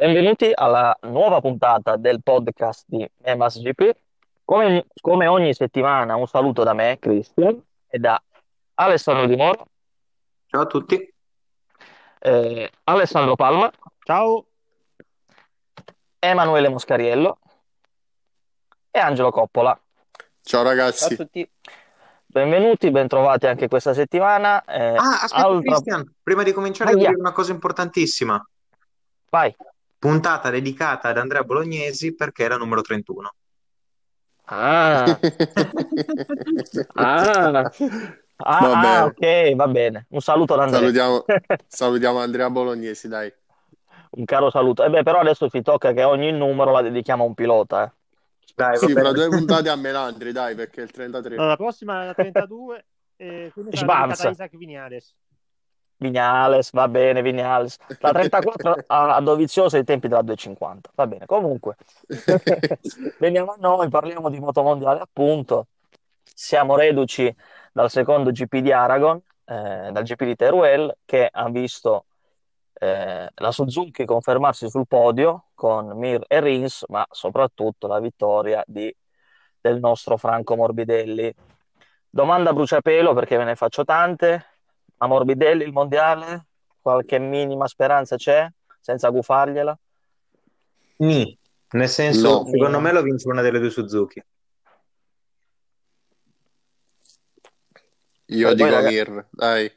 Benvenuti alla nuova puntata del podcast di Emas GP. Come, come ogni settimana, un saluto da me, Cristian, e da Alessandro Di Moro, Ciao a tutti. eh, Alessandro Palma, Ciao, Emanuele Moscariello e Angelo Coppola. Ciao Ciao a ragazzi, tutti. Benvenuti, bentrovati anche questa settimana. Eh, Ah, aspetta, altra... Christian, prima di cominciare devo via, dire una cosa importantissima. vai. Puntata dedicata ad Andrea Bolognesi perché era numero 31. Ah, ah, va ah, ah, ok, va bene. Un saluto ad Andrea. Salutiamo, salutiamo Andrea Bolognesi, dai. Un caro saluto. E beh, però adesso ci tocca che ogni numero la dedichiamo a un pilota, eh. Dai, Sì, fra due puntate a Melandri, dai, perché è il 33. Allora, la prossima è la 32 e quindi sarà. Isaac Vignales. Vignales, va bene, Vignales. La 34 a, a Dovizioso ai tempi della 250. Va bene, comunque. Veniamo a noi, parliamo di motomondiale appunto. Siamo reduci dal secondo GP di Aragon, eh, dal GP di Teruel, che ha visto eh, la Suzuki confermarsi sul podio con Mir e Rins, ma soprattutto la vittoria di- del nostro Franco Morbidelli. Domanda a bruciapelo perché ve ne faccio tante. A Morbidelli il mondiale? Qualche minima speranza c'è? Senza gufargliela? Ni. Nel senso, No, secondo me lo vince una delle due Suzuki. io E dico ragazzi? Mir, dai,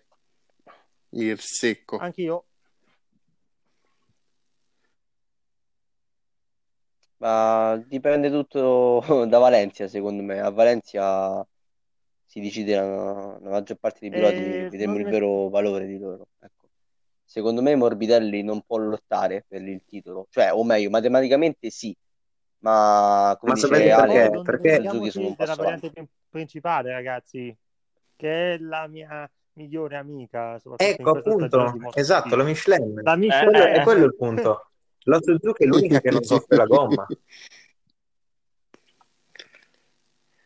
Mir secco. Anch'io. Ma dipende tutto da Valencia, secondo me. A Valencia si decide la, la maggior parte dei piloti, E vedremo non il vero valore di loro. Ecco. Secondo me Morbidelli non può lottare per il titolo, cioè, o meglio, matematicamente sì, ma come Ma dice perché? Ale, non Perché le Suzuki sono un passo variante principale, ragazzi, che è la mia migliore amica, ecco appunto, esatto, la. Michelin. La Eh, Quello, è eh, quello il punto. La Suzuki è l'unica che non soffre la gomma.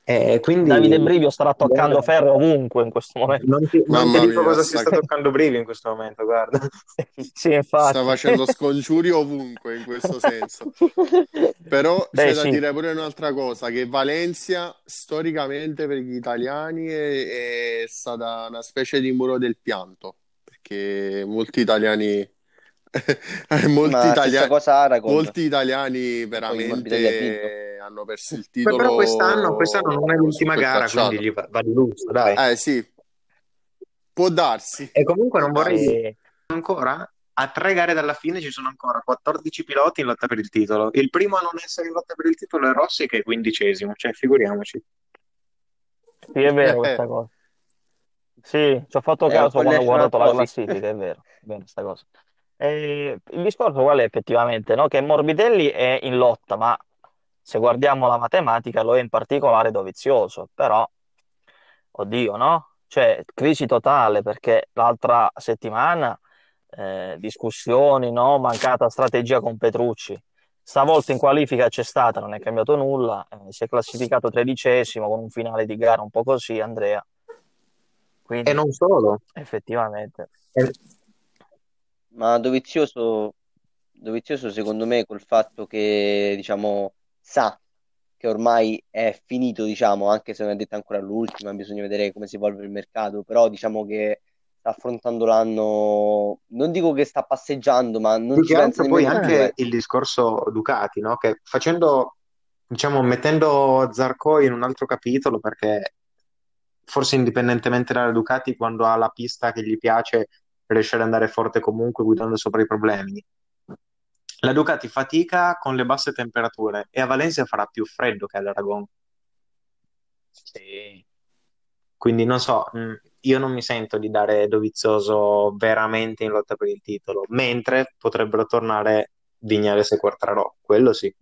E quindi Davide Brivio starà toccando bene. ferro ovunque in questo momento. Non ti, non ti Mamma dico mia, cosa si sta, sta toccando Brivi in questo momento, guarda. Sì, sta infatti. facendo scongiuri ovunque in questo senso. Però Beh, c'è da sì. dire pure un'altra cosa, che Valencia storicamente per gli italiani è, è stata una specie di muro del pianto, perché molti italiani, molti Ma stessa italiani, molti italiani veramente hanno perso il Beh, però quest'anno, titolo quest'anno non è l'ultima gara, quindi gli va, va di lusso, dai. Eh sì, può darsi, E comunque non vorrei Sì. ancora, a tre gare dalla fine ci sono ancora 14 piloti in lotta per il titolo. Il primo a non essere in lotta per il titolo è Rossi, che è quindicesimo, cioè figuriamoci. Sì, è vero questa Eh, cosa. Sì, ci ho fatto un caso quando ho guardato la classifica, è vero, è vero sta cosa. E il discorso qual è effettivamente, no? Che Morbidelli è in lotta, ma se guardiamo la matematica lo è in particolare Dovizioso, però, oddio, no? Cioè, crisi totale perché l'altra settimana eh, discussioni, no? Mancata strategia con Petrucci. Stavolta in qualifica c'è stata, non è cambiato nulla, eh, si è classificato tredicesimo con un finale di gara un po' così, Andrea. E Quindi non solo. effettivamente. E- Ma Dovizioso, Dovizioso secondo me col fatto che diciamo sa che ormai è finito, diciamo, anche se non è detta ancora l'ultima, bisogna vedere come si evolve il mercato, però diciamo che sta affrontando l'anno, non dico che sta passeggiando, ma non Più ci che pensa poi anche ecco. il discorso Ducati, no? Che facendo, diciamo, mettendo Zarco in un altro capitolo, perché forse indipendentemente dalla Ducati, quando ha la pista che gli piace, riesce ad andare forte comunque guidando sopra i problemi. La Ducati fatica con le basse temperature e a Valencia farà più freddo che ad Aragon. Sì. Quindi non so, mh, io non mi sento di dare Dovizioso veramente in lotta per il titolo, mentre potrebbero tornare Vignales e Quartararo, quello sì.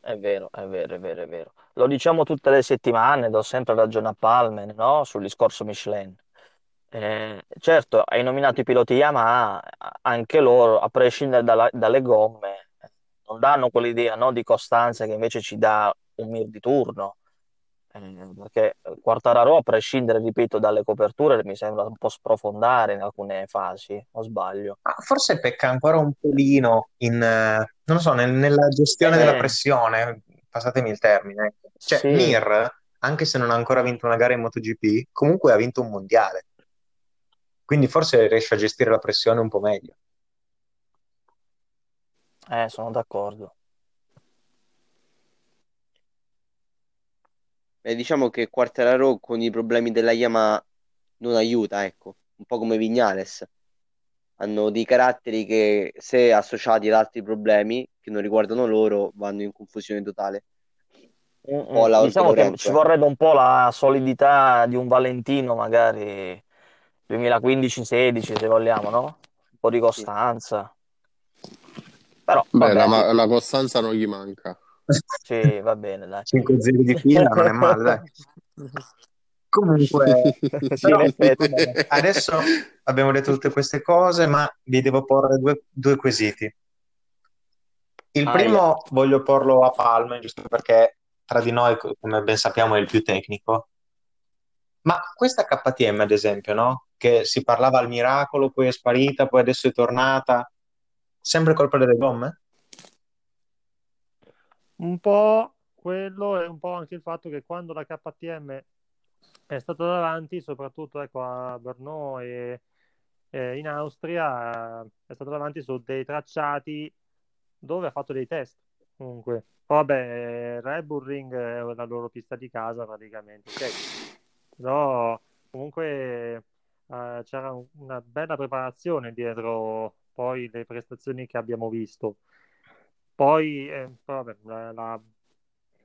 È vero, è vero, è vero, è vero. Lo diciamo tutte le settimane, do sempre ragione a Palmer, no? Sul discorso Michelin. Eh, certo, hai nominato i piloti Yamaha, anche loro, a prescindere dalla- dalle gomme, non danno quell'idea, no, di costanza che invece ci dà un Mir di turno. Eh, perché Quartararo, a prescindere, ripeto, dalle coperture, mi sembra un po' sprofondare in alcune fasi, o sbaglio? Forse pecca ancora un pelino in, non lo so, nel- nella gestione della Eh, pressione, passatemi il termine. ecco. Cioè, sì, Mir, anche se non ha ancora vinto una gara in MotoGP, comunque ha vinto un mondiale. Quindi forse riesce a gestire la pressione un po' meglio. eh, sono d'accordo. E diciamo che Quartararo con i problemi della Yamaha non aiuta, ecco, un po' come Vignales. Hanno dei caratteri che, se associati ad altri problemi che non riguardano loro, vanno in confusione totale. Un po' Mm, mm. la Orte Diciamo che Lorenzo, ci vorrebbe un po' la solidità di un Valentino, magari 2015-16, se vogliamo, no? Un po' di costanza. Però, Beh, la, la costanza non gli manca. sì, va bene, dai. 5-0 di fila non è male, dai. Comunque, Sì, però, adesso abbiamo detto tutte queste cose, ma vi devo porre due, due quesiti. Il Aia. primo voglio porlo a Palme, giusto perché tra di noi, co- come ben sappiamo, è il più tecnico. Ma questa KTM, ad esempio, no? Che si parlava al miracolo, poi è sparita, poi adesso è tornata. Sempre colpa delle gomme? Un po' quello e un po' anche il fatto che quando la KTM è stata davanti, soprattutto ecco, a Brno e, e in Austria, è stata davanti su dei tracciati dove ha fatto dei test. Comunque, vabbè, Red Bull Ring è la loro pista di casa praticamente, ok? Però comunque eh, c'era un- una bella preparazione dietro poi le prestazioni che abbiamo visto. Poi, eh, vabbè, la, la-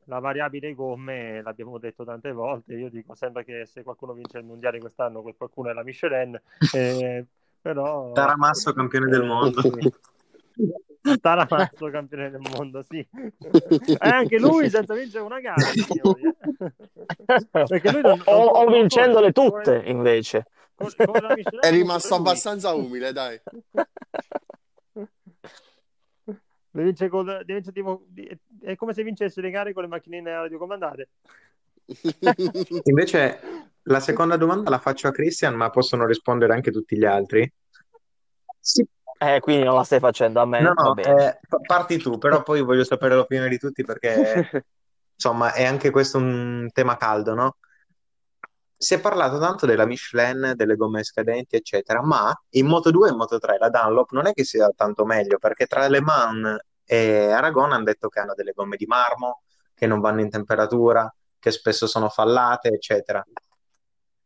la variabile gomme l'abbiamo detto tante volte. Io dico sempre che se qualcuno vince il mondiale quest'anno, quel qualcuno è la Michelin. eh, però Taramasso campione del eh, mondo. Taramazzo campione del mondo, sì. E anche lui senza vincere una gara, eh. Perché lui non, o, non- o vincendole tutte, corre- invece. la Michelin, È rimasto abbastanza umile, dai. Le vince le vince tipo- è come se vincesse le gare con le macchinine radiocomandate. Invece, la seconda domanda la faccio a Christian, ma possono rispondere anche tutti gli altri. Sì. Eh, quindi non la stai facendo a me, No, no, eh, pa- parti tu, però poi voglio sapere l'opinione di tutti perché, insomma, è anche questo un tema caldo, no? Si è parlato tanto della Michelin, delle gomme scadenti, eccetera, ma in Moto2 e in Moto3 la Dunlop non è che sia tanto meglio, perché tra Le Mans e Aragon hanno detto che hanno delle gomme di marmo, che non vanno in temperatura, che spesso sono fallate, eccetera.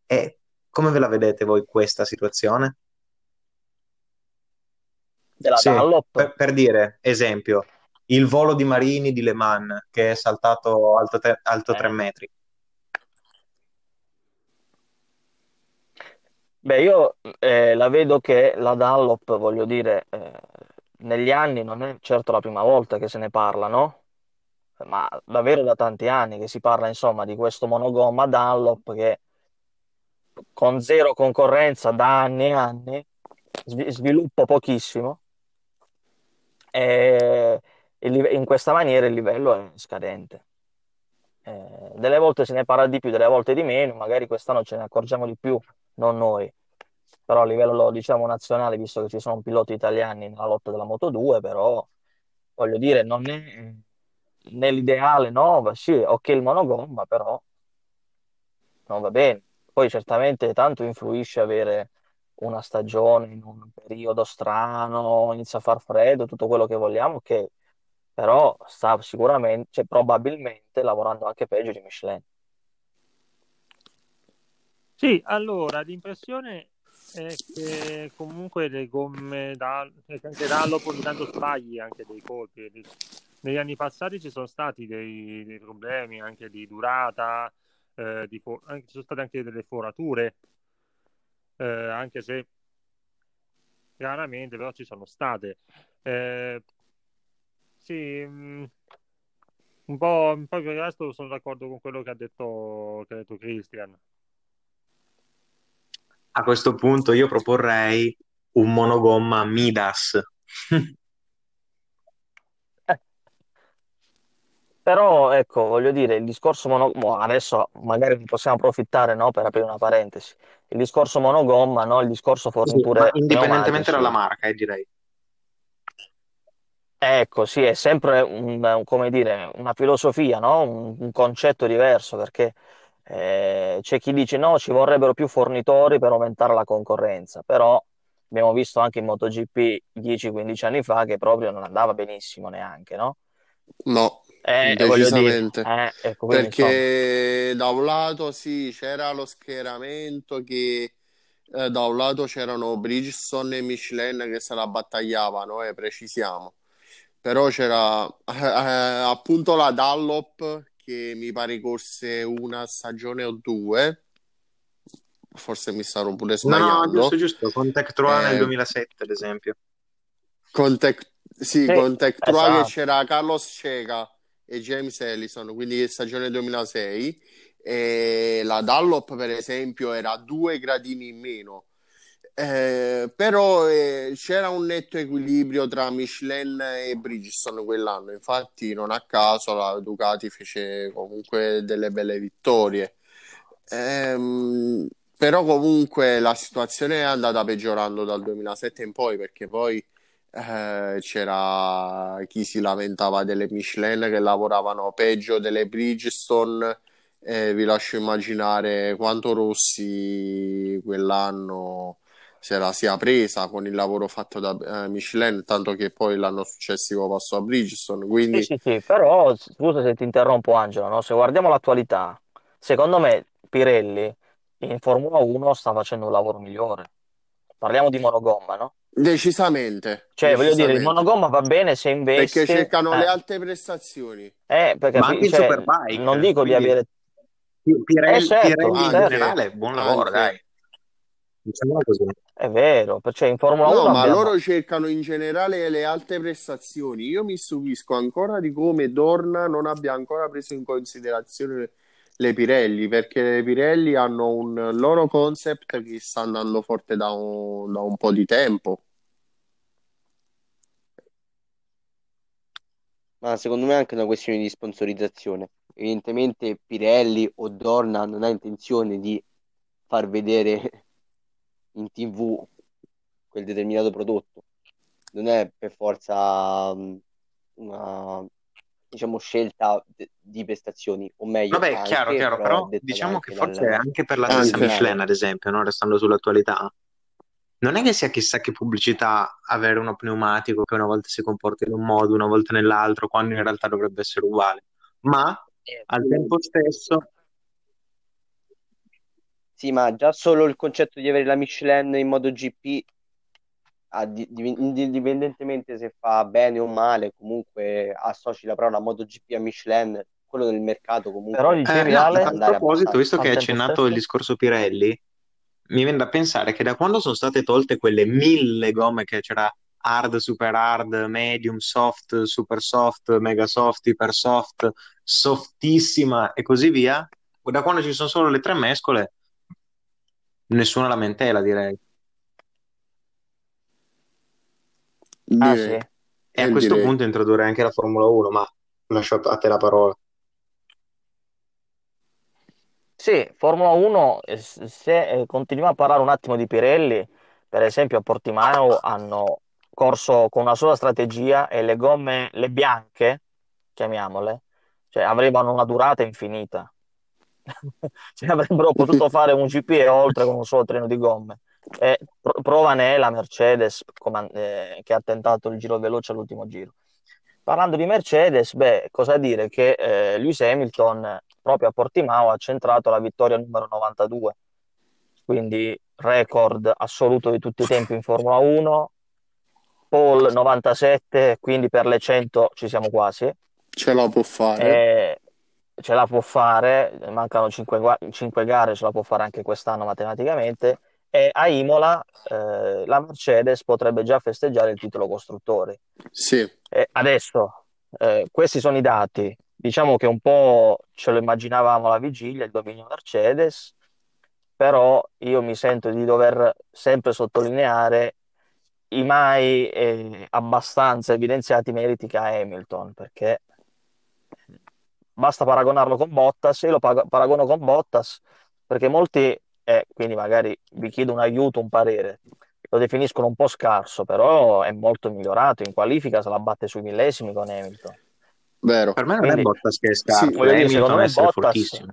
E come ve la vedete voi questa situazione? Della Sì, Dunlop? per, per dire, esempio, il volo di Marini di Le Mans, che è saltato alto, te- alto Eh. 3 metri. Beh, io eh, la vedo che la Dunlop, voglio dire, eh, negli anni non è certo la prima volta che se ne parla, no? Ma davvero da tanti anni che si parla, insomma, di questo monogomma Dunlop che con zero concorrenza da anni e anni svi- sviluppa pochissimo e in questa maniera il livello è scadente. Eh, delle volte se ne parla di più, delle volte di meno, magari quest'anno ce ne accorgiamo di più, non noi. Però a livello, diciamo, nazionale, visto che ci sono piloti italiani nella lotta della Moto2, però voglio dire, non è nell'ideale, no? Sì, ok il monogomma, però non va bene. Poi certamente tanto influisce avere una stagione in un periodo strano, inizia a far freddo, tutto quello che vogliamo, che però sta sicuramente, cioè, probabilmente lavorando anche peggio di Michelin. Sì, allora l'impressione è che comunque le gomme da, che anche Dunlop ogni tanto sbagli anche dei colpi. Negli anni passati ci sono stati dei, dei problemi anche di durata, eh, di anche- ci sono state anche delle forature, eh, anche se raramente però ci sono state. Eh, sì, mh, un po', un po' per il resto sono d'accordo con quello che ha detto, che ha detto Christian. A questo punto io proporrei un monogomma Midas. Però ecco, voglio dire, il discorso monogomma, adesso magari possiamo approfittare, no, per aprire una parentesi. Il discorso monogomma, no, il discorso Sì, forniture indipendentemente dalla marca, eh, direi. Ecco, sì, è sempre un, un- come dire, una filosofia, no? Un, un concetto diverso, perché eh, c'è chi dice no, ci vorrebbero più fornitori per aumentare la concorrenza, però abbiamo visto anche in MotoGP 10-15 anni fa che proprio non andava benissimo neanche, no? No, Eh, voglio dire, decisamente. eh, ecco, Perché da un lato sì, c'era lo schieramento che eh, da un lato c'erano Bridgestone e Michelin che se la battagliavano, eh, precisiamo. Però c'era eh, eh, appunto la Dunlop che mi pare corse una stagione o due, forse mi starò pure No, no, giusto, sbagliando. giusto, con Tech 3 nel Eh, 2007, ad esempio. con Tech, sì, sì, con Tech 3 che esatto. c'era Carlos Checa e James Ellison, quindi stagione 2006. E la Dunlop, per esempio, era a due gradini in meno. Eh, però eh, c'era un netto equilibrio tra Michelin e Bridgestone quell'anno. Infatti, non a caso la Ducati fece comunque delle belle vittorie. Ehm, però comunque la situazione è andata peggiorando dal 2007 in poi perché poi eh, c'era chi si lamentava delle Michelin che lavoravano peggio delle Bridgestone. Eh, vi lascio immaginare quanto Rossi quell'anno se la sia presa con il lavoro fatto da eh, Michelin, tanto che poi l'anno successivo passò a Bridgestone. Sì, Quindi sì, sì, però scusa se ti interrompo Angelo, no? Se guardiamo l'attualità, secondo me Pirelli in Formula 1 sta facendo un lavoro migliore. Parliamo di monogomma, no? Decisamente, Cioè, voglio dire, il decisamente, monogomma va bene se perché investi, cercano le eh, alte prestazioni. eh, perché Ma anche il cioè, non Superbike, dico di avere... Pi- Eh, Pirelli, certo, Pirelli in certo, generale, buon lavoro, dai. così. è vero, perché in Formula No, 1 ma abbiamo... loro cercano in generale le alte prestazioni. Io mi stupisco ancora di come Dorna non abbia ancora preso in considerazione le Pirelli, perché le Pirelli hanno un loro concept che sta andando forte da un, da un po' di tempo. Ma secondo me è anche una questione di sponsorizzazione. Evidentemente Pirelli o Dorna non ha intenzione di far vedere in TV quel determinato prodotto. Non è per forza um, una, diciamo, scelta di prestazioni, o meglio, Vabbè, chiaro, anche, chiaro, però diciamo che forse dal, anche per la stessa. Michelin, ad esempio, no? Restando sull'attualità, non è che sia chissà che pubblicità avere uno pneumatico che una volta si comporta in un modo, una volta nell'altro, quando in realtà dovrebbe essere uguale. Ma al tempo stesso, Sì, ma già solo il concetto di avere la Michelin in MotoGP, a di- di- indipendentemente se fa bene o male, comunque associ la parola MotoGP a Michelin, quello del mercato Però comunque eh, dicevi, no, Ale, a proposito, visto che hai accennato il discorso Pirelli, mi viene da pensare che da quando sono state tolte quelle mille gomme che c'era hard, super hard, medium, soft, super soft, mega soft, iper soft, softissima e così via, da quando ci sono solo le tre mescole, nessuna lamentela, direi. Ah sì, E a questo direi. punto introdurrei anche la Formula 1, ma lascio a te la parola. sì, Formula 1, eh, se eh, continuiamo a parlare un attimo di Pirelli, per esempio a Portimao hanno corso con una sola strategia e le gomme, le bianche, chiamiamole, cioè avevano una durata infinita. Cioè, avrebbero potuto fare un GP e oltre con un solo treno di gomme. E pro- prova ne è la Mercedes coman- eh, che ha tentato il giro veloce all'ultimo giro. Parlando di Mercedes, beh, cosa dire? Che eh, Lewis Hamilton proprio a Portimao ha centrato la vittoria numero 92, quindi record assoluto di tutti i tempi in Formula 1, Paul 97, quindi per le 100 ci siamo quasi. Ce la può fare. Eh, ce la può fare, mancano 5, gare, ce la può fare anche quest'anno matematicamente. E a Imola eh, la Mercedes potrebbe già festeggiare il titolo costruttori. Sì, E adesso, eh, questi sono i dati. Diciamo che un po' ce lo immaginavamo alla vigilia, il dominio Mercedes, però io mi sento di dover sempre sottolineare i mai eh, abbastanza evidenziati meriti che ha Hamilton, perché basta paragonarlo con Bottas, io lo pa- paragono con Bottas perché molti, e quindi magari vi chiedo un aiuto, un parere, lo definiscono un po' scarso, però è molto migliorato, in qualifica se la batte sui millesimi con Hamilton. Vero. Per me non è Quindi, Bottas che è Sì, scarso, voglio è dire, secondo Hamilton me Bottas, fortissimo.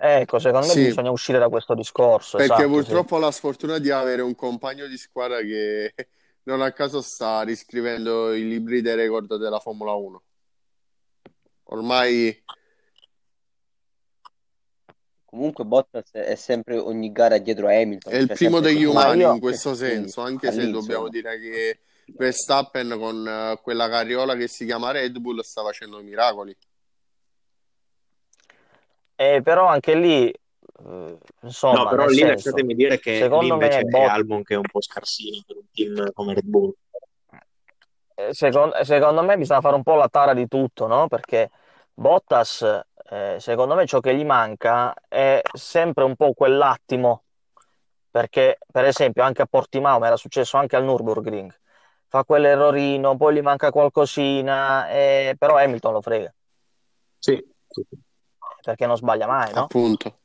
ecco, secondo me sì, bisogna uscire da questo discorso, perché esatto, sì. purtroppo ho la sfortuna di avere un compagno di squadra che non a caso sta riscrivendo i libri dei record della Formula 1. Ormai Comunque Bottas è sempre ogni gara dietro a Hamilton, è il cioè primo degli umani io, in questo senso, anche se dobbiamo dire che Verstappen con eh, quella carriola che si chiama Red Bull sta facendo miracoli. eh, però anche lì, eh, No, insomma, però nel lì senso, lasciatemi dire che lì secondo invece me è Bot- Albon che è un po' scarsino per un team come Red Bull. eh, secon- secondo me bisogna fare un po' la tara di tutto, no? Perché Bottas, eh, secondo me ciò che gli manca è sempre un po' quell'attimo, perché per esempio anche a Portimao, ma era successo anche al Nürburgring, fa quell'errorino, poi gli manca qualcosina, eh, però Hamilton lo frega, Sì, sì, sì. perché non sbaglia mai, no? Appunto.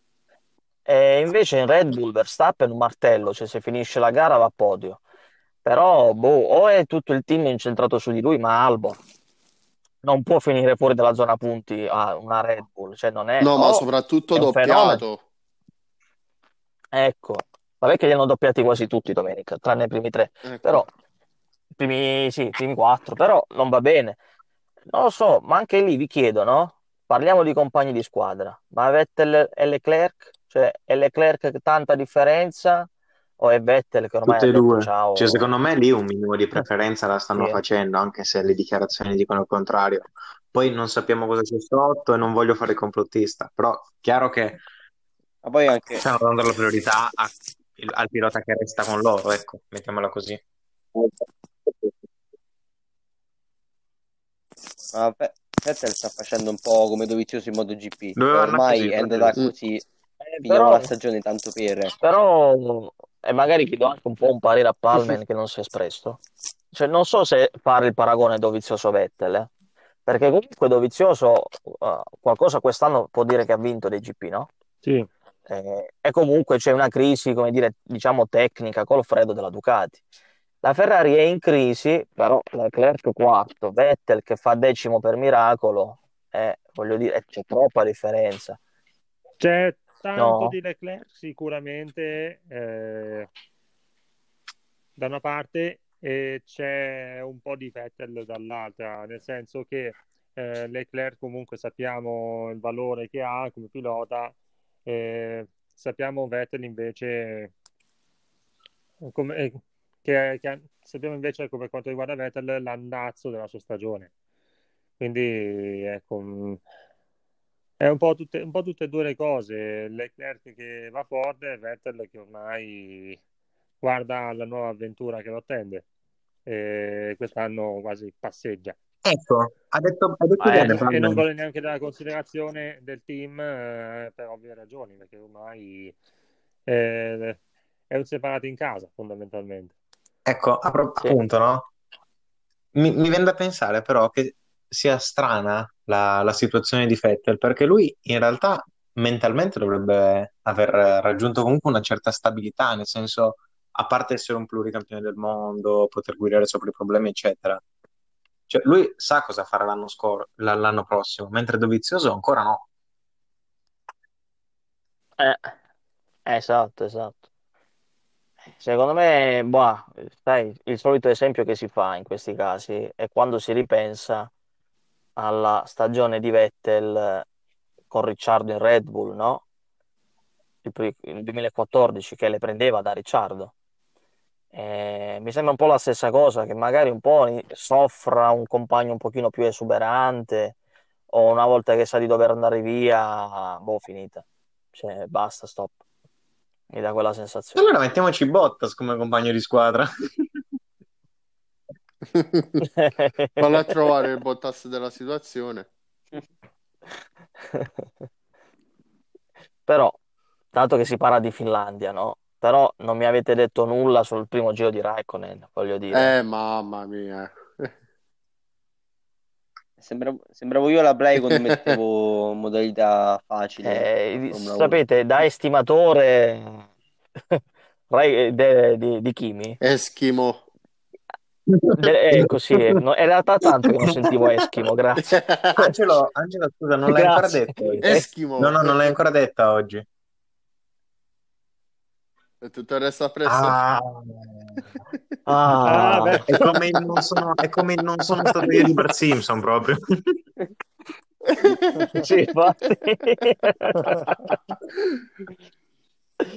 E invece in Red Bull Verstappen un martello, cioè se finisce la gara va a podio. Però boh, o è tutto il team incentrato su di lui, ma Albon non può finire fuori dalla zona punti a una Red Bull, cioè non è No, ma soprattutto doppiato. Ecco, vabbè che li hanno doppiati quasi tutti domenica, tranne i primi tre, Ecco. però primi, sì, i primi quattro, però non va bene. Non lo so, ma anche lì vi chiedo, no? Parliamo di compagni di squadra, ma Vettel e Leclerc? Cioè, è Leclerc tanta differenza o è Vettel che ormai Tutte ha e detto due. ciao? Cioè, secondo me lì un minimo di preferenza la stanno Sì. facendo, anche se le dichiarazioni dicono il contrario. Poi non sappiamo cosa c'è sotto e non voglio fare il complottista, però chiaro che Ma poi anche, stanno dando la priorità a- al pilota che resta con loro, ecco, mettiamola così. ma Ve- Vettel sta facendo un po' come Dovizioso in MotoGP, Doveva cioè ormai così, è andata dire. Mm. così, Eh, però, la stagione tanto per... però, e magari chiedo anche un po' un parere a Palmen che non si è espresso. Cioè, non so se fare il paragone Dovizioso-Vettel, eh. Perché comunque Dovizioso eh, qualcosa quest'anno può dire che ha vinto dei GP, no? Sì, Eh, e comunque c'è una crisi, come dire, diciamo tecnica col freddo della Ducati. La Ferrari è in crisi, però Leclerc quarto, Vettel che fa decimo per miracolo, eh, voglio dire, c'è troppa differenza, c'è tanto no? di Leclerc sicuramente eh, da una parte e c'è un po' di Vettel dall'altra, nel senso che eh, Leclerc comunque sappiamo il valore che ha come pilota, eh, sappiamo Vettel invece come, eh, che, che sappiamo invece per quanto riguarda Vettel l'andazzo della sua stagione. Quindi ecco, è un po' tutte, un po' tutte e due le cose, Leclerc che va forte e Vettel che ormai guarda la nuova avventura che lo attende e quest'anno quasi passeggia. Ecco, ha detto, hai detto Ma E, è, bene, e non vuole neanche dare considerazione del team eh, per ovvie ragioni, perché ormai eh, è un separato in casa fondamentalmente. Ecco, a pro- sì. appunto, no? Mi, mi viene da pensare però che sia strana la, la situazione di Vettel, perché lui in realtà mentalmente dovrebbe aver raggiunto comunque una certa stabilità, nel senso, a parte essere un pluricampione del mondo, poter guidare sopra i problemi, eccetera. Cioè, lui sa cosa fare l'anno scor- l'anno prossimo, mentre Dovizioso ancora no. Eh, esatto, esatto. Secondo me, boh, sai, il solito esempio che si fa in questi casi è quando si ripensa alla stagione di Vettel eh, con Ricciardo in Red Bull, no? Il, pri- il 2014 che le prendeva da Ricciardo. Eh, mi sembra un po' la stessa cosa, che magari un po' soffra un compagno un pochino più esuberante o una volta che sa di dover andare via, boh, finita. Cioè, basta, stop. Mi dà quella sensazione. Allora mettiamoci Bottas come compagno di squadra. Valla a trovare il Bottas della situazione. Però, dato che si parla di Finlandia, no? Però non mi avete detto nulla sul primo giro di Raikkonen, voglio dire. Eh, mamma mia. Sembravo, sembravo io la Play quando mettevo modalità facile. Eh, Formula 1. sapete, da estimatore Rai- de- di, di Kimi, Eschimo. Ecco sì, no, era da tanto che non sentivo Eschimo, grazie. Angelo, Angelo, scusa, non l'hai ancora Grazie. detto oggi. Eschimo. No, no, non l'hai ancora detta oggi. E tutto il resto appresso? Ah, Ah, Ah, beh. è come il non sono, è come il non sono stato io di Bart Simpson proprio. sì, infatti.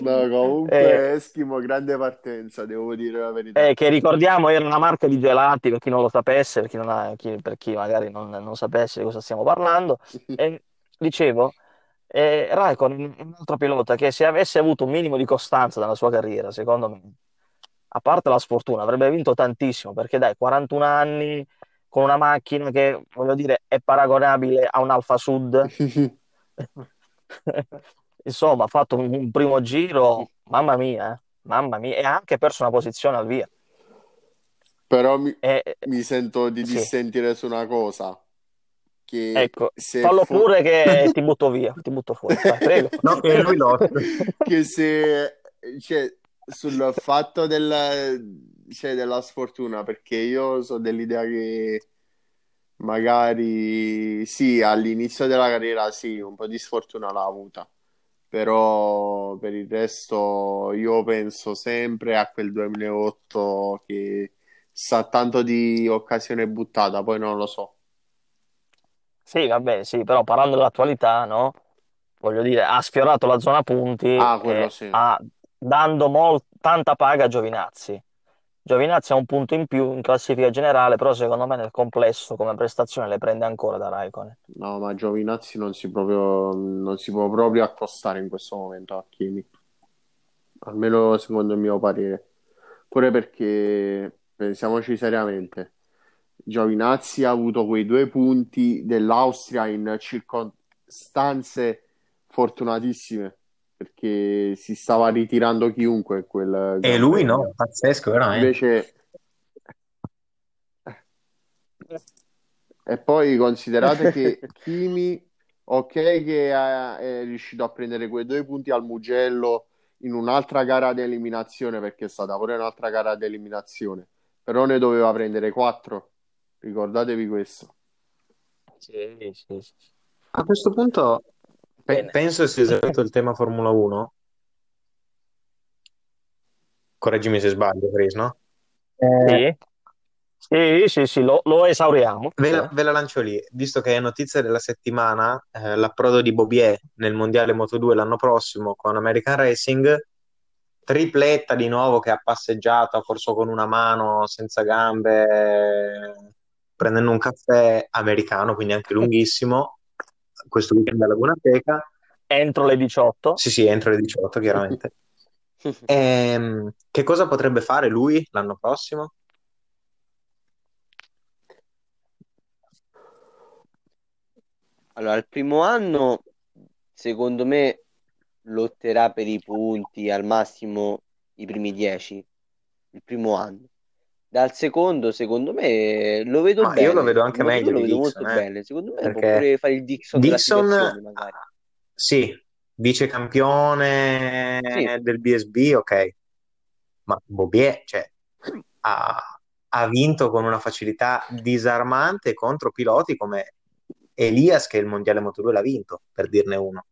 No, comunque Eh. Eschimo, grande partenza, devo dire la verità. Eh, che ricordiamo era una marca di gelati per chi non lo sapesse, per chi, non ha- chi- per chi magari non, non sapesse di cosa stiamo parlando. E dicevo, eh, Raikkonen è un altro pilota che se avesse avuto un minimo di costanza nella sua carriera, secondo me, a parte la sfortuna, avrebbe vinto tantissimo perché dai, 41 anni con una macchina che, voglio dire, è paragonabile a un Alfa Sud. Insomma, ha fatto un, un primo giro, mamma mia, eh, mamma mia, e ha anche perso una posizione al via. Però mi, E- mi sento di Sì. dissentire su una cosa. Che ecco, se fallo fo- pure che ti butto via, ti butto fuori, Vai, prego. No, che lui lo che se cioè, sul fatto del, cioè, della sfortuna, perché io sono dell'idea che magari sì, all'inizio della carriera sì, un po' di sfortuna l'ha avuta, però per il resto io penso sempre a quel 2008 che sa tanto di occasione buttata, poi non lo so. Sì, vabbè, sì, però parlando dell'attualità, no? Voglio dire, ha sfiorato la zona punti Ah, quello sì. ha- dando mol- tanta paga a Giovinazzi. Giovinazzi ha un punto in più in classifica generale, però secondo me nel complesso come prestazione le prende ancora da Raikkonen. No, ma Giovinazzi non si proprio, non si può proprio accostare in questo momento a Kimi. Almeno secondo il mio parere. Pure perché, pensiamoci seriamente, Giovinazzi ha avuto quei due punti dell'Austria in circostanze fortunatissime, perché si stava ritirando chiunque quel E lui no, pazzesco, veramente. Invece, e poi considerate che Kimi, ok, che è riuscito a prendere quei due punti al Mugello in un'altra gara di eliminazione, perché è stata pure un'altra gara di eliminazione, però ne doveva prendere quattro. Ricordatevi questo. Sì, sì, sì. A questo punto pe- penso sia esaurito il tema Formula 1. Correggimi se sbaglio, Chris, no? Sì, sì, sì, sì, lo, lo esauriamo. Ve la, ve la lancio lì, visto che è notizia della settimana, eh, l'approdo di Bobier nel Mondiale Moto2 l'anno prossimo con American Racing, tripletta di nuovo che ha passeggiato, ha corso con una mano, senza gambe, prendendo un caffè americano, quindi anche lunghissimo, questo weekend a Laguna Seca. Entro le 18. Sì, sì, entro le 18, chiaramente. Ehm, che cosa potrebbe fare lui l'anno prossimo? Allora, il primo anno, secondo me, lotterà per i punti al massimo i primi 10. Il primo anno. Dal secondo, secondo me, lo vedo Ma bene. io lo vedo anche Il Moto2 meglio lo di vedo Dixon, molto eh. bene. Secondo me può Perché pure fare il Dixon Dixon, magari. sì, vice campione Sì. del BSB, ok, ma Bobier, cioè, ha, ha vinto con una facilità disarmante contro piloti come Elias, che il mondiale Moto2 l'ha vinto, per dirne uno.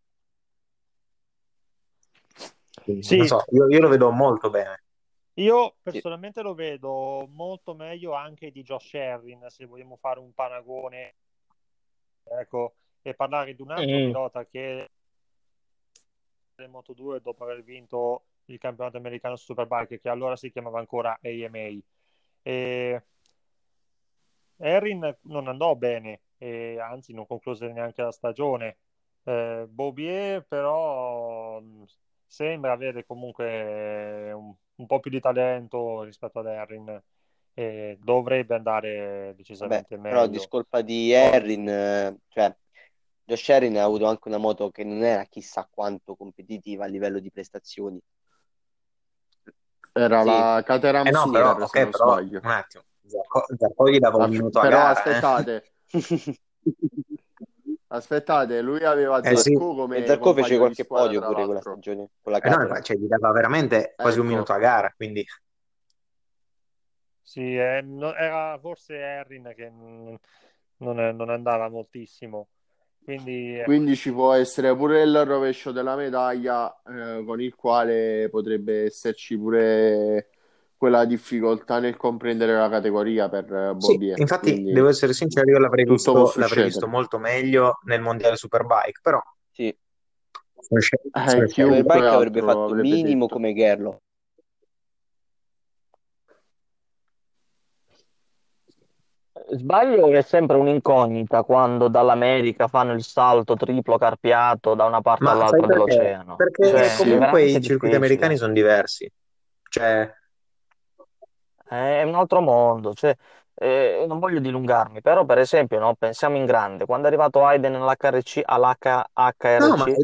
Quindi, Sì. non so, io, io lo vedo molto bene. Io personalmente lo vedo molto meglio anche di Josh Herrin, se vogliamo fare un paragone, ecco, e parlare di un altro Mm. pilota che del Moto2 dopo aver vinto il campionato americano Superbike, che allora si chiamava ancora AMA. E Herrin non andò bene, e anzi non concluse neanche la stagione. Eh, Bobier però mh, sembra avere comunque un, un po' più di talento rispetto ad Herrin e dovrebbe andare Vabbè, decisamente però meglio. discolpa di Herrin, eh, cioè Josh Herrin ha avuto anche una moto che non era chissà quanto competitiva a livello di prestazioni. Era Sì. la Caterham Eh no, però, Silver, se ok, non però, sbaglio. un attimo, Zarco, Zarco gli dava un minuto a Però gara, eh. aspettate, lui aveva Eh, sì. Zarco come E Zarco fece qualche squadra, podio pure quella stagione con la Eh no, cioè, gli dava veramente quasi un Ecco. minuto a gara, quindi Sì, eh, no- era forse Erin che non, non andava moltissimo. Quindi eh, Quindi ci può essere pure il rovescio della medaglia, eh, con il quale potrebbe esserci pure quella difficoltà nel comprendere la categoria per eh, Sì, Bobbier. infatti Quindi devo essere sincero, io l'avrei visto, l'avrei visto molto meglio nel mondiale Superbike, però Sì, Eh, Superbike avrebbe fatto avrebbe minimo detto. come Gerlo. Sbaglio che è sempre un'incognita quando dall'America fanno il salto triplo carpiato da una parte Ma all'altra perché? dell'oceano. Perché Cioè, Sì. comunque veramente i circuiti difficile. americani sono diversi. Cioè, È un altro mondo, cioè, eh, non voglio dilungarmi, però per esempio, no, pensiamo in grande, quando è arrivato Hayden all'HRC, no, ma è-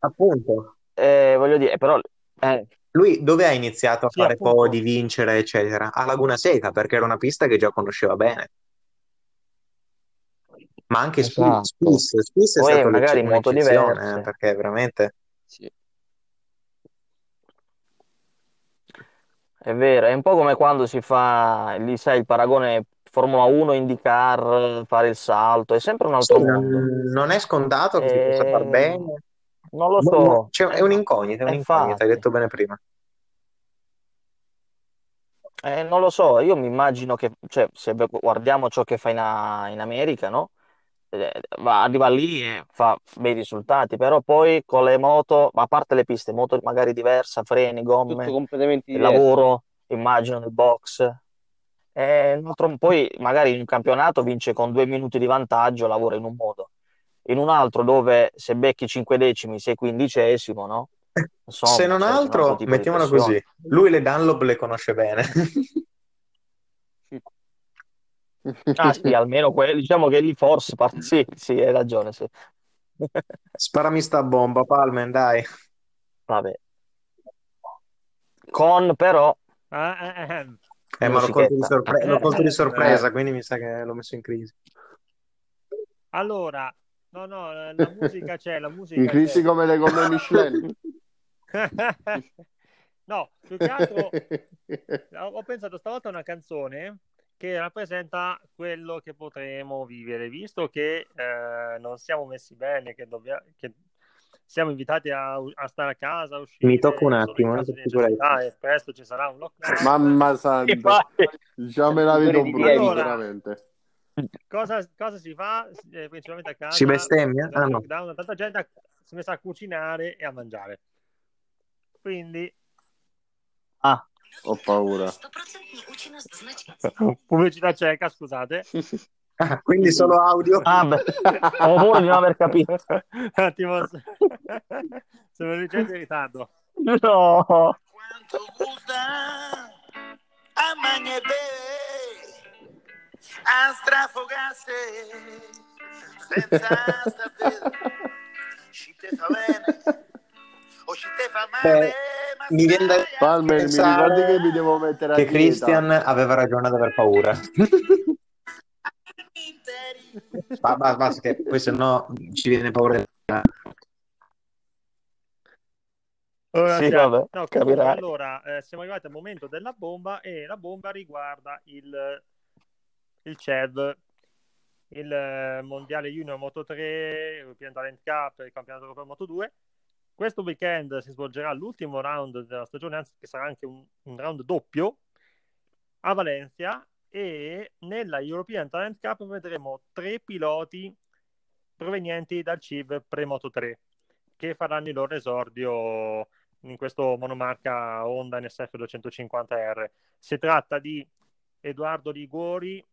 appunto, eh, voglio dire, però, eh, lui dove ha iniziato a sì, fare appunto. podi, vincere, eccetera? A Laguna Seca, perché era una pista che già conosceva bene. Ma anche Spi- esatto. Spiss, Spiss è Poi stato magari in moto un'eccezione, eh, diverse. perché veramente... Sì. È vero, è un po' come quando si fa, lì sai, il paragone Formula 1, IndyCar, fare il salto, è sempre un Sì, altro mondo. non, non è scontato che si possa far Ehm, bene. non lo so, cioè, è eh, un'incognita, è eh, un'incognita, hai infatti, detto bene prima. Eh, non lo so, io mi immagino che, cioè, se guardiamo ciò che fa in, a- in America, no? Eh, va- arriva lì e fa bei risultati, però poi con le moto, a parte le piste, moto magari diversa, freni, gomme, il lavoro, immagino nel box. Eh, un altro- poi magari in un campionato vince con due minuti di vantaggio, lavora in un modo. In un altro dove se becchi 5 decimi sei quindicesimo, no? Insomma, Se non un altro mettiamola così, lui le Dunlop le conosce bene. Ah sì, almeno quelli, diciamo che lì forse, par- sì, sì, hai ragione, sì. Sparami sta bomba, Palmen, dai. Vabbè. Con però, Ah, eh, eh. Eh, ma l'ho colto di, musichetta. sorpre- l'ho colto di Eh. sorpresa, quindi mi sa che l'ho messo in crisi. Allora, no, no, la musica c'è, la musica In crisi c'è. come le gomme Michelin. No, più che altro ho ho pensato stavolta a una canzone che rappresenta quello che potremo vivere, visto che eh, non siamo messi bene, che, dobbia- che siamo invitati a, a stare a casa, a uscire Mi tocca un attimo, eh, e presto ci sarà un lockdown. Mamma santa, già me la vedo Di brutta. Allora, veramente. cosa, cosa si fa? Eh, principalmente a casa, Si bestemmia? Ah, no. lockdown, tanta gente ha- si è messa a cucinare e a mangiare. Quindi, Ah, Ho paura. pubblicità cieca, scusate. Ah, quindi solo audio? ah beh, ho paura di non aver capito. Un attimo, sono leggermente in ritardo. No. Quanto gusta amanhecer a strafogarsi senza sapere se te fa bene o se te fa male. Beh, ma mi viene da Palmer, mi ricordi che mi devo mettere a che dieta? Christian aveva ragione ad aver paura. Ba- ba- Basta che poi se no ci viene paura. Ora Sì, siamo- vabbè, no, comunque, allora, eh, siamo arrivati al momento della bomba e la bomba riguarda il, il CEV, il eh, Mondiale Junior Moto 3, European Talent Cup e il Campionato Europeo Moto 2. Questo weekend si svolgerà l'ultimo round della stagione, anzi che sarà anche un, un round doppio a Valencia e nella European Talent Cup vedremo tre piloti provenienti dal CIV Pre-Moto 3 che faranno il loro esordio in questo monomarca Honda NSF 250R. Si tratta di Edoardo Liguori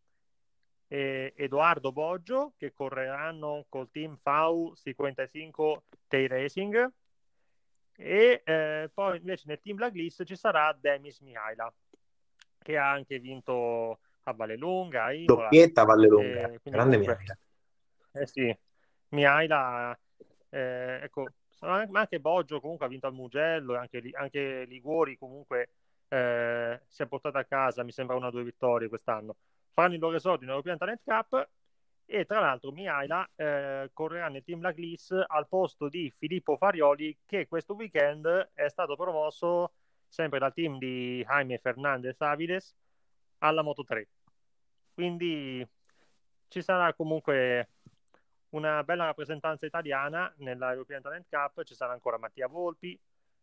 e Edoardo Boggio che correranno col team FAU 55 Tail Racing e eh, poi invece nel team Blacklist ci sarà Demis Mihaila che ha anche vinto a Vallelunga, a Imola. Doppietta a Vallelunga. Grande comunque- Mihaila. Eh sì, Mihaila, eh, ecco, ma anche Boggio comunque ha vinto al Mugello, e anche, anche Liguori comunque eh, si è portato a casa, mi sembra una o due vittorie quest'anno. Faranno il loro esordio in European Talent Cup E tra l'altro Mihaila eh, correrà nel team Black List al posto di Filippo Farioli che questo weekend è stato promosso sempre dal team di Jaime Fernandez Aviles alla Moto 3. Quindi ci sarà comunque una bella rappresentanza italiana nella European Talent Cup, ci sarà ancora Mattia Volpi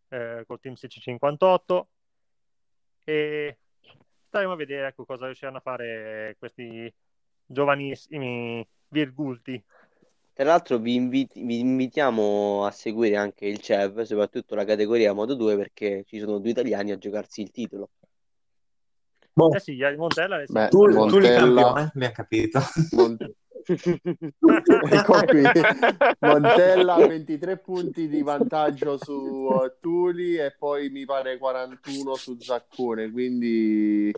eh, col team CC58 e staremo a vedere ecco, cosa riusciranno a fare questi giovanissimi virgulti. Tra l'altro vi, inviti- vi invitiamo a seguire anche il CEV, soprattutto la categoria Moto 2, perché ci sono due italiani a giocarsi il titolo. Boh, Eh sì, Montella è Beh, tu, tu li Montella- campione, mi ha capito. Mont- Ecco qui, Montella 23 punti di vantaggio su uh, Tuli e poi mi pare 41 su Zaccone, quindi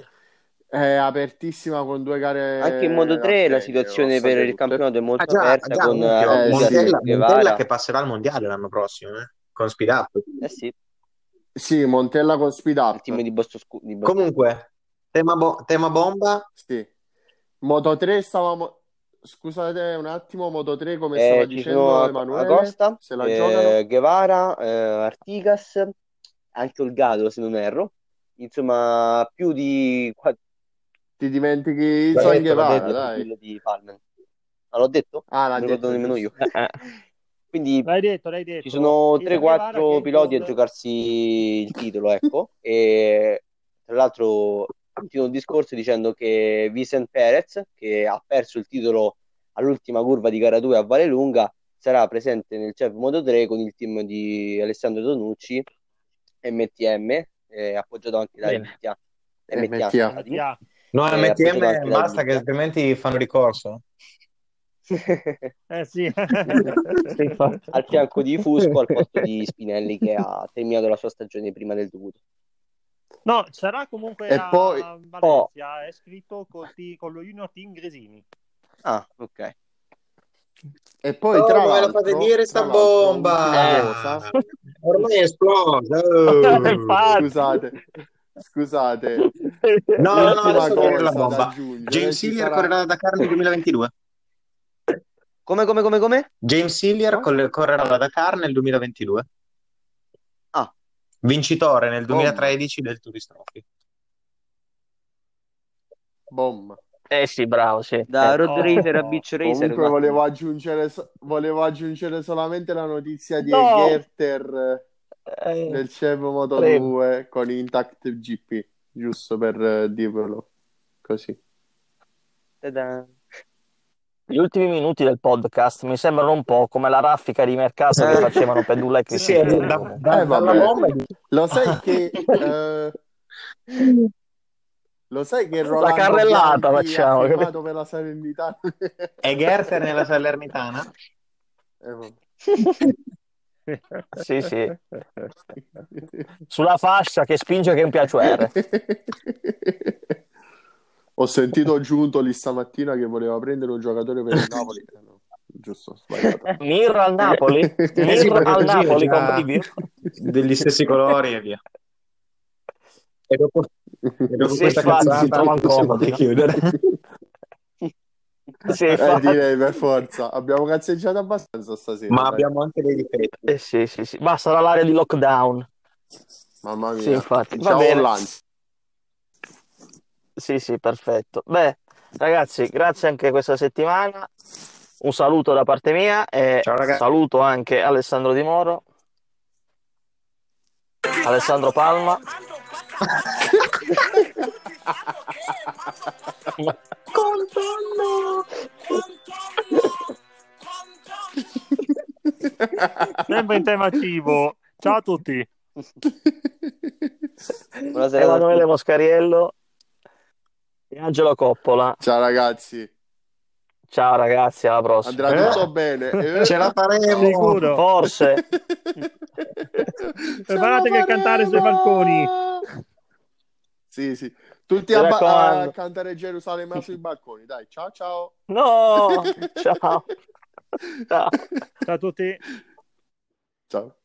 è apertissima con due gare. Anche in Moto 3 la situazione per il campionato è molto Ah, già, aperta già, con eh, Artigas Montella, Montella che passerà al mondiale l'anno prossimo, eh, con Speed Up. Eh sì, Sì, Montella con speed il up. team di Boston Scu- di Boston- Comunque, tema, bo- tema bomba, Sì. Moto 3 stavamo. Scusate un attimo, Moto 3 come Eh, stava dicendo Emanuele? Acosta, Se la eh, giocano? Guevara, eh, Artigas, anche Olgado se non erro. Insomma, più di Ti dimentichi detto, l'ha Guevara, detto. dai. quello di Palmen. Ma l'ho detto? Ah, l'ha Non detto, ricordo nemmeno io. Quindi L'hai detto, l'hai detto. ci sono Il San Guevara che 3-4 è piloti a giocarsi il titolo, ecco. E tra l'altro continuo il discorso dicendo che Vicent Perez, che ha perso il titolo all'ultima curva di gara 2 a Vallelunga, sarà presente nel CEV Moto 3 con il team di Alessandro Donucci, MTM, eh, appoggiato anche da. MTA. MTA. MTA. No, Eh, MTM basta che altrimenti fanno ricorso. Eh sì. Al fianco di Fusco al posto di Spinelli che ha terminato la sua stagione prima del dovuto. No, sarà comunque E a poi- Valencia, è scritto col ti- con lo Junior Team Gresini. Ah, ok. E poi Oh, tra me lo fate dire sta bomba! cosa. Ormai è esplosa! oh. Scusate, scusate. No, no, no, adesso dire la bomba. James Hillier sarà- correrà da Dakar nel 2022. Come, come, come, come? James Hillier col- correrà da Dakar nel 2022. Ah. Vincitore nel Bomba. 2013 del Tourist Trophy. Bomba. Eh sì, bravo, sì. Da Eh, Road Oh. Racer a Beach Racer. Comunque ma- volevo aggiungere, volevo aggiungere solamente la notizia di No. Gerter eh, del CEV Moto Prego. 2 con Intact GP, giusto per eh, dirvelo così. Ta-da. Gli ultimi minuti del podcast mi sembrano un po' come la raffica di mercato che facevano Pedulla e sì, Cristiano. da- da- Eh, vabbè. Lo sai che eh, lo sai che Rolando carrellata Bianchi facciamo, ha capito? firmato per la Salernitana? è Gerter nella Salernitana? Eh. Sì, sì. Sulla fascia che spinge che è un piacere. Ho sentito Giuntoli stamattina che voleva prendere un giocatore per il Napoli. No, giusto, sbagliato. Mir al Napoli? Eh Mir al Napoli Mir. degli stessi colori e via. E dopo, e dopo Sì, questa cazzata possiamo chiudere. Sì, Eh, direi per forza. Abbiamo cazzeggiato abbastanza stasera. Ma dai. abbiamo anche dei difetti. Eh, sì, sì, sì. Ma sarà l'area di lockdown. Mamma mia. Sì, infatti. Va Ciao bene. Lance. Sì, sì, perfetto. Beh, ragazzi, grazie anche questa settimana. Un saluto da parte mia e Ciao, ragazzi. saluto anche Alessandro Di Moro, Alessandro Palma. Sempre in tema cibo. Ciao a tutti. Buonasera Emanuele tutti. Moscariello e Angelo Coppola. Ciao ragazzi. Ciao ragazzi, alla prossima. Andrà Eh? tutto bene. Eh? Ce la faremo. Sicuro. Forse. Preparatevi a cantare sui balconi. Sì, sì. Tutti a, ba- a cantare Gerusalemme sui balconi. Dai, ciao ciao. No! Ciao. Ciao. Ciao a tutti. Ciao.